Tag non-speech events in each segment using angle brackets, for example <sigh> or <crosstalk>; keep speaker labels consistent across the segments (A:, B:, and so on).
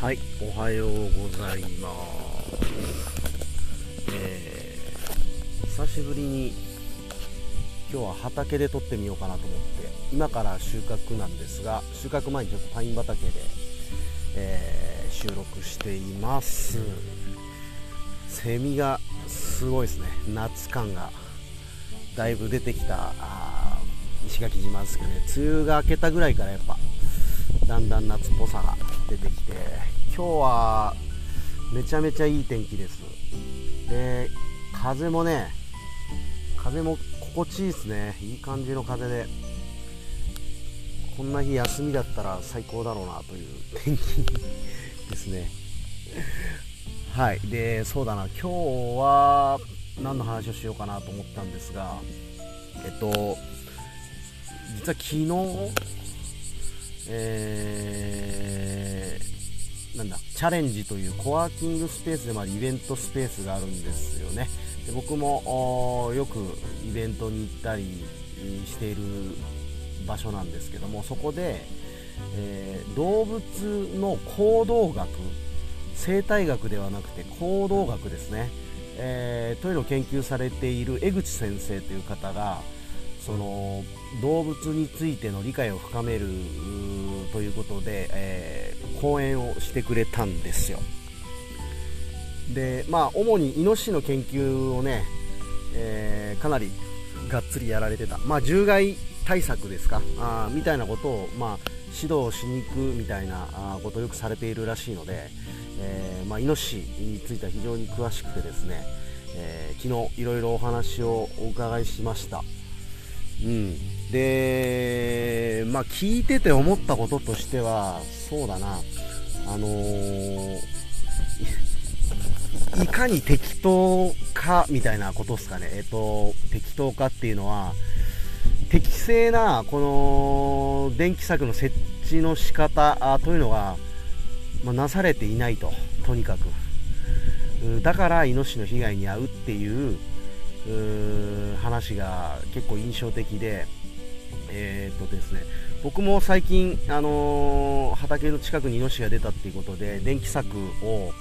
A: はい、おはようございます。えー、久しぶりに今日は畑で撮ってみようかなと思って、今から収穫なんですが、収穫前にちょっとパイン畑で、えー収録しています。セミがすごいですね、夏感がだいぶ出てきた石垣島ですけどね、梅雨が明けたぐらいからやっぱだんだん夏っぽさが出てきて今日はめちゃめちゃいい天気です。で風もね風も心地いいですね。いい感じの風で。こんな日休みだったら最高だろうなという天気ですね。はい。でそうだな。今日は何の話をしようかなと思ったんですがえっと実は昨日えーなんだチャレンジというコワーキングスペースでもあるイベントスペースがあるんですよね。で僕もよくイベントに行ったりしている場所なんですけどもそこで、えー動物の行動学生態学ではなくて行動学ですね、えーというのを研究されている江口先生という方がその動物についての理解を深めるということで、えー講演をしてくれたんですよ。でまあ主にイノシシの研究をね、えーかなりがっつりやられてた。まあ獣害対策ですか？あみたいなことを、まあ、指導しに行くみたいなことをよくされているらしいので、えーまあ、イノシシについては非常に詳しくてですね、えー昨日いろいろお話をお伺いしました。うん、で、まあ、聞いてて思ったこととしては、そうだな、あのーいかに適当かみたいなことですかね、えっと、適当かっていうのは、適正なこの電気柵の設置の仕方というのが、まあ、なされていないと、とにかく。だから、イノシシの被害に遭うっていう、話が結構印象的で、えーっとですね、僕も最近、あのー畑の近くにイノシシが出たっていうことで電気柵を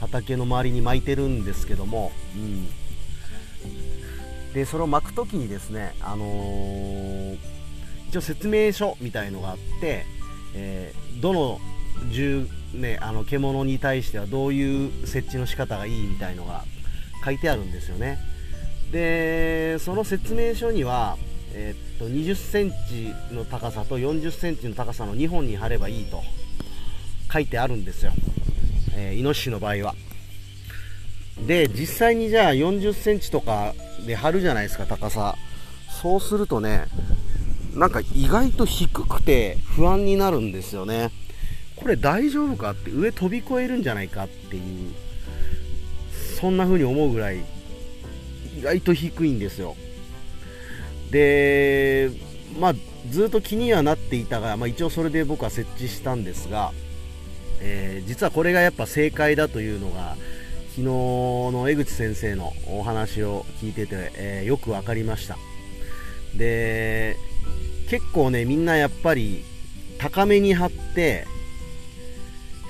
A: 畑の周りに巻いてるんですけども、うん、でそれを巻くときにですね、あのー一応説明書みたいのがあって、えーどの銃ね、あの獣に対してはどういう設置の仕方がいいみたいのが書いてあるんですよね。でその説明書には、えーっと20センチの高さと40センチの高さの2本に貼ればいいと書いてあるんですよ、えーイノシシの場合は。で実際にじゃあ40センチとかで貼るじゃないですか高さ。そうするとねなんか意外と低くて不安になるんですよね。これ大丈夫かって上飛び越えるんじゃないかっていうそんな風に思うぐらい意外と低いんですよ。でまあずっと気にはなっていたが、まあ、一応それで僕は設置したんですが、えー実はこれがやっぱ正解だというのが昨日の江口先生のお話を聞いてて、えーよく分かりました。で結構ねみんなやっぱり高めに張って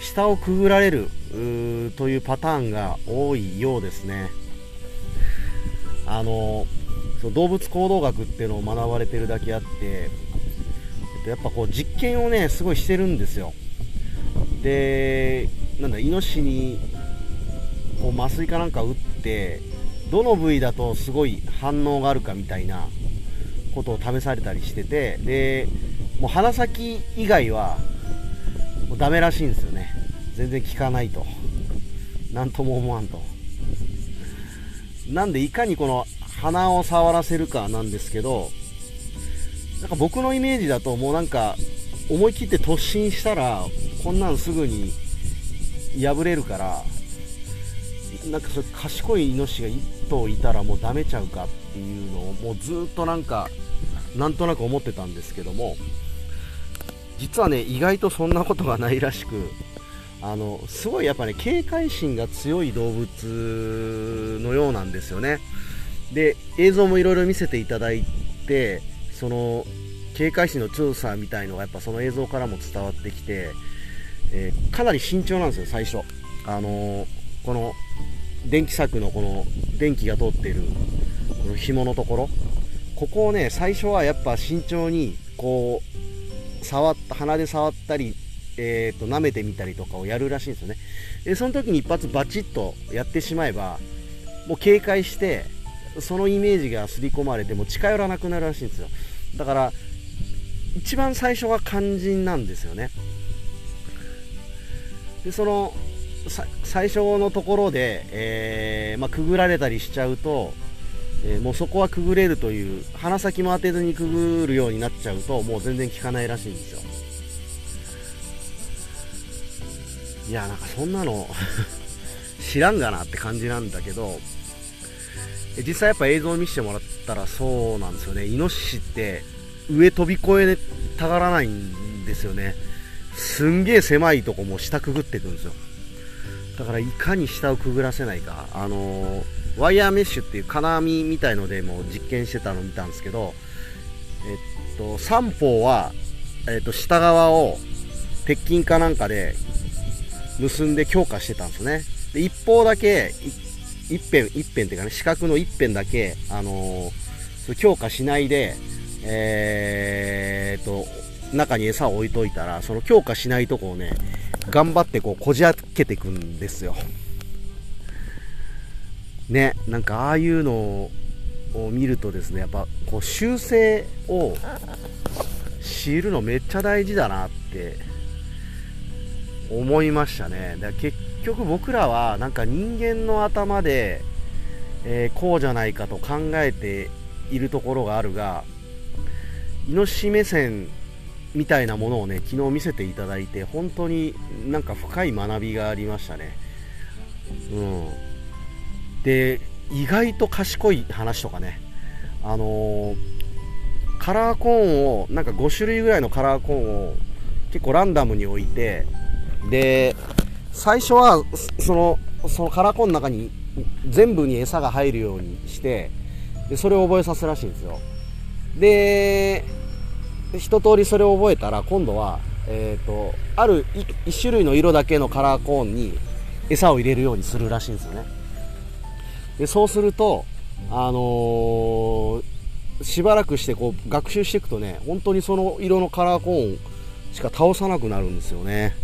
A: 下をくぐられるというパターンが多いようですね。あのそう動物行動学っていうのを学ばれてるだけあって、えっと、やっぱこう実験をねすごいしてるんですよ。でなんだイノシシにこう麻酔かなんか打ってどの部位だとすごい反応があるかみたいなことを試されたりしててでもう鼻先以外はもうダメらしいんですよね。全然効かないと。なんとも思わんと。なんでいかにこの鼻を触らせるかなんですけどなんか僕のイメージだともうなんか思い切って突進したらこんなんすぐに破れるからなんかそれ賢いイノシシが1頭いたらもうダメちゃうかっていうのをもうずっとなんかなんとなく思ってたんですけども実はね意外とそんなことがないらしくあのすごいやっぱね警戒心が強い動物のようなんですよね。で映像もいろいろ見せていただいてその警戒心の強さみたいのがやっぱその映像からも伝わってきてえー、かなり慎重なんですよ最初。あのー、この電気柵のこの電気が通っているこの紐のところ。ここをね最初はやっぱ慎重にこう触った鼻で触ったりえーと、舐めてみたりとかをやるらしいんですよね。でその時に一発バチッとやってしまえばもう警戒してそのイメージが刷り込まれても近寄らなくなるらしいんですよ。だから一番最初は肝心なんですよね。でその最初のところで、えー、まあ、くぐられたりしちゃうと、えー、もうそこはくぐれるという鼻先も当てずにくぐるようになっちゃうともう全然効かないらしいんですよ。いやなんかそんなの <laughs> 知らんがなって感じなんだけど実際やっぱ映像を見せてもらったらそうなんですよね。イノシシって上飛び越えたがらないんですよね。すんげえ狭いとこも下くぐっていくんですよ。だからいかに下をくぐらせないか。あの、ワイヤーメッシュっていう金網みたいのでも実験してたの見たんですけどえっと三方は、えっと、下側を鉄筋かなんかで結んで強化してたんですねで一方だけ一辺一辺っていうかね四角の一辺だけあのー、強化しないでえー、と中に餌を置いといたらその強化しないとこをね頑張ってこうこじ開けていくんですよねなんかああいうのを見るとですねやっぱこう修正を知るのめっちゃ大事だなって思いましたね。だ結局僕らはなんか人間の頭で、えー、こうじゃないかと考えているところがあるがイノシシ目線みたいなものをね昨日見せていただいて本当になんか深い学びがありましたね。うん。で意外と賢い話とかね。あのー、カラーコーンをなんか5種類ぐらいのカラーコーンを結構ランダムに置いてで最初はそのそのカラコンの中に全部に餌が入るようにしてでそれを覚えさせるらしいんですよ。で一通りそれを覚えたら今度は、えーと、ある1種類の色だけのカラーコーンに餌を入れるようにするらしいんですよね。でそうするとあのー、しばらくしてこう学習していくとね本当にその色のカラーコーンしか倒さなくなるんですよね。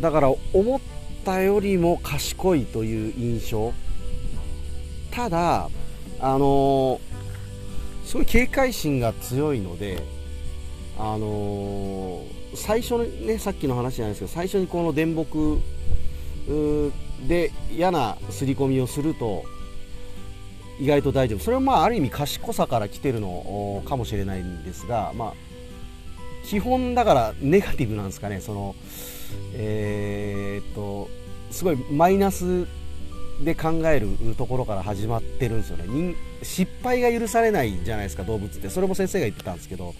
A: だから思ったよりも賢いという印象。ただあのすごい警戒心が強いのであの最初ねさっきの話じゃないですけど最初にこの電木で嫌な刷り込みをすると意外と大丈夫。それはまあある意味賢さから来てるのかもしれないんですがまあ基本だからネガティブなんですかねそのえー、っとすごいマイナスで考えるところから始まってるんですよね。失敗が許されないじゃないですか動物って。それも先生が言ってたんですけど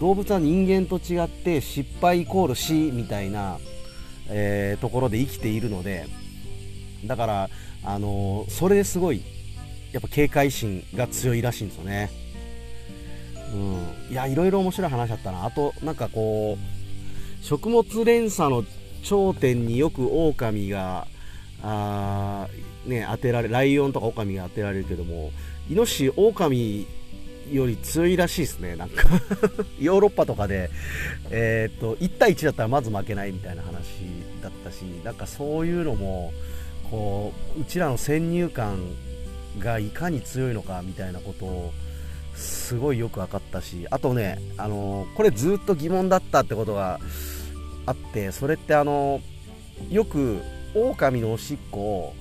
A: 動物は人間と違って失敗イコール死みたいな、えー、ところで生きているのでだから、あのー、それですごいやっぱ警戒心が強いらしいんですよね。うん。いやいろいろ面白い話だったな。あとなんかこう食物連鎖の頂点によく狼があ、ね、当てられライオンとか狼が当てられるけどもイノシシ狼より強いらしいですねなんか。<laughs> ヨーロッパとかで、えー、っと1対1だったらまず負けないみたいな話だったしなんかそういうのもこううちらの先入観がいかに強いのかみたいなことをすごいよく分かったしあとね、あのこれずっと疑問だったってことがあってそれってあのよく狼のおしっこを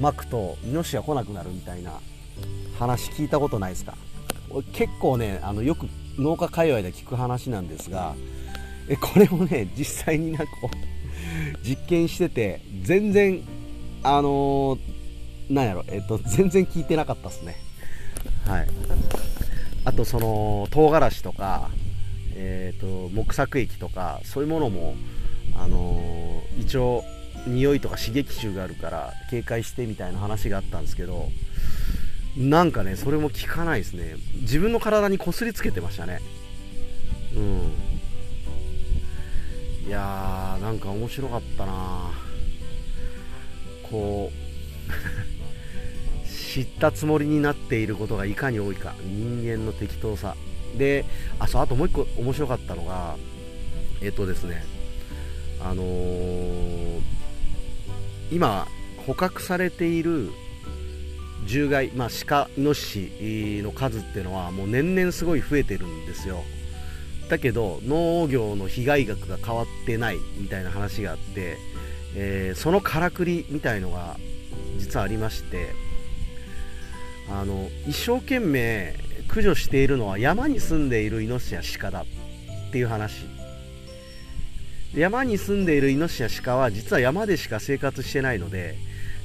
A: 巻くとイノシシが来なくなるみたいな話聞いたことないですか？結構ねあのよく農家界隈で聞く話なんですがえこれもね実際になんかこう実験してて全然あのー、なんやろえっと全然聞いてなかったっすね。はい。あとその唐辛子とかえーと、木作液とかそういうものも、あのー、一応匂いとか刺激臭があるから警戒してみたいな話があったんですけどなんかねそれも効かないですね。自分の体にこすりつけてましたね。うん。いやーなんか面白かったなこう。知ったつもりになっていることがいかに多いか。人間の適当さ。であそうあともう一個面白かったのがえっとですねあのー、今捕獲されている獣害、まあ、鹿、イノシシの数っていうのはもう年々すごい増えてるんですよ。だけど農業の被害額が変わってないみたいな話があって、えー、そのからくりみたいのが実はありましてあの一生懸命駆除しているのは山に住んでいるイノシシや鹿だっていう話。山に住んでいるイノシシや鹿は実は山でしか生活してないので、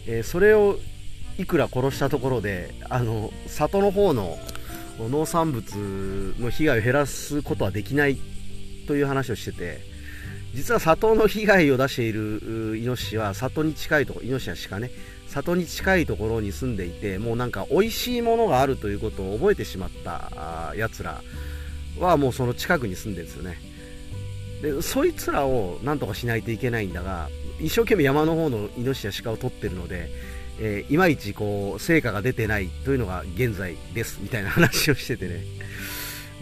A: えー、それをいくら殺したところであの里の方の農産物の被害を減らすことはできないという話をしてて実は里の被害を出しているイノシシは里に近いところイノシシや鹿ね里に近いところに住んでいてもうなんか美味しいものがあるということを覚えてしまったやつらはもうその近くに住んでるんですよね。でそいつらをなんとかしないといけないんだが一生懸命山の方のイノシシや鹿を取ってるのでえー、いまいちこう成果が出てないというのが現在ですみたいな話をしててね。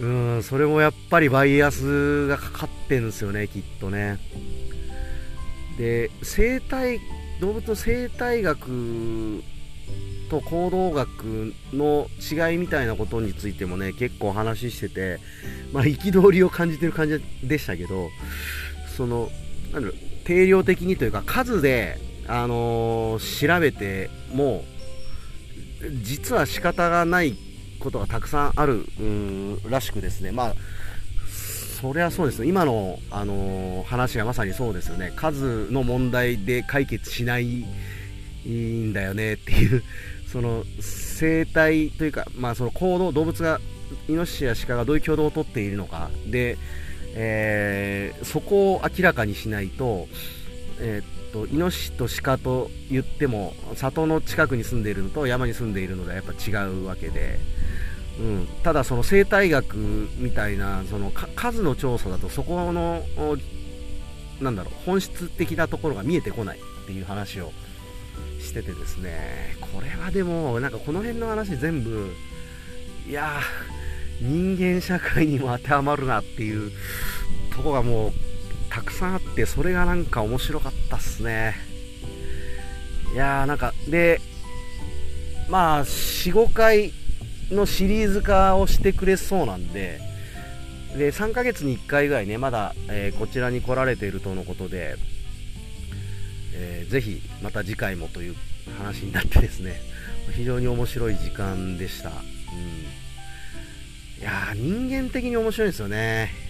A: うんそれもやっぱりバイアスがかかってるんですよねきっとね。で生態動物の生態学と行動学の違いみたいなことについてもね結構話しててまあ憤りを感じてる感じでしたけどそのなんだろう定量的にというか数であのー、調べても実は仕方がないことがたくさんあるらしくですね、まあ、そりゃそうです今の、あのー、話がまさにそうですよね、数の問題で解決しないんだよねっていう、<laughs> その生態というか、まあ、その行動、動物が、イノシシやシカがどういう挙動をとっているのか、でえー、そこを明らかにしないと、えーとイノシシと鹿と言っても里の近くに住んでいるのと山に住んでいるのではやっぱ違うわけで、うん、ただその生態学みたいなその数の調査だとそこのなんだろう本質的なところが見えてこないっていう話をしててですね。これはでもなんかこの辺の話全部いや人間社会にも当てはまるなっていうとこがもうたくさんあってそれがなんか面白かったっすね。いやーなんかでまあ45回のシリーズ化をしてくれそうなんでで3ヶ月に1回ぐらいねまだ、えー、こちらに来られているとのことで、えー、ぜひまた次回もという話になってですね <laughs> 非常に面白い時間でした、うん、いや人間的に面白いんですよね。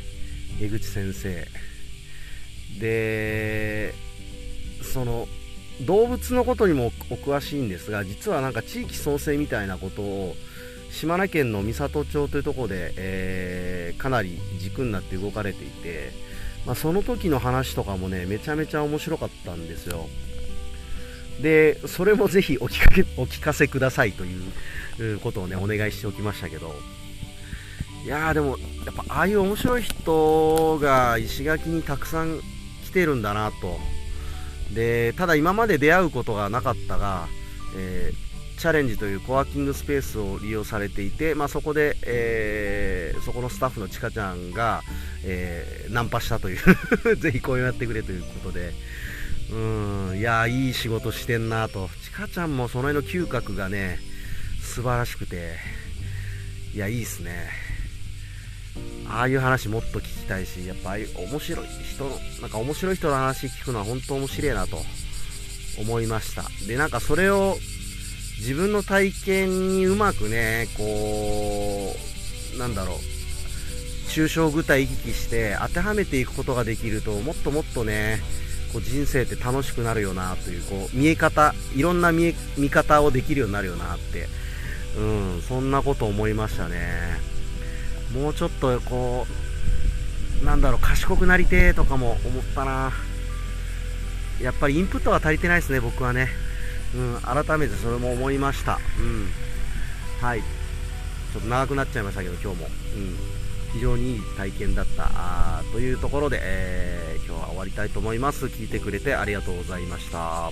A: 江口先生。でその動物のことにもお詳しいんですが実はなんか地域創生みたいなことを島根県の美郷町というところで、えー、かなり軸になって動かれていて、まあ、その時の話とかもねめちゃめちゃ面白かったんですよ。でそれもぜひお聞かけ <laughs> お聞かせくださいということをねお願いしておきましたけど。いやーでもやっぱああいう面白い人が石垣にたくさん来てるんだなと。でただ今まで出会うことがなかったが、えー、チャレンジというコワーキングスペースを利用されていて、まあ、そこで、えー、そこのスタッフのちかちゃんが、えー、ナンパしたという <laughs> ぜひこうやってくれということで。うんいやいい仕事してんなと。ちかちゃんもその辺の嗅覚がね素晴らしくて。いやいいっすね。ああいう話もっと聞きたいし、やっぱああいう面白い人の、なんか面白い人の話聞くのは本当面白いなと思いました。で、なんかそれを自分の体験にうまくね、こう、なんだろう、抽象具体行き来して当てはめていくことができると、もっともっとね、こう人生って楽しくなるよなという、こう、見え方、いろんな見え、見方をできるようになるよなって、うん、そんなこと思いましたね。もうちょっとこうなんだろう賢くなりてーとかも思ったな。やっぱりインプットが足りてないですね僕はね、うん、改めてそれも思いました。うん。はい。ちょっと長くなっちゃいましたけど今日も、うん、非常にいい体験だった。あというところで、えー、今日は終わわりたいと思います。聞いてくれてありがとうございました。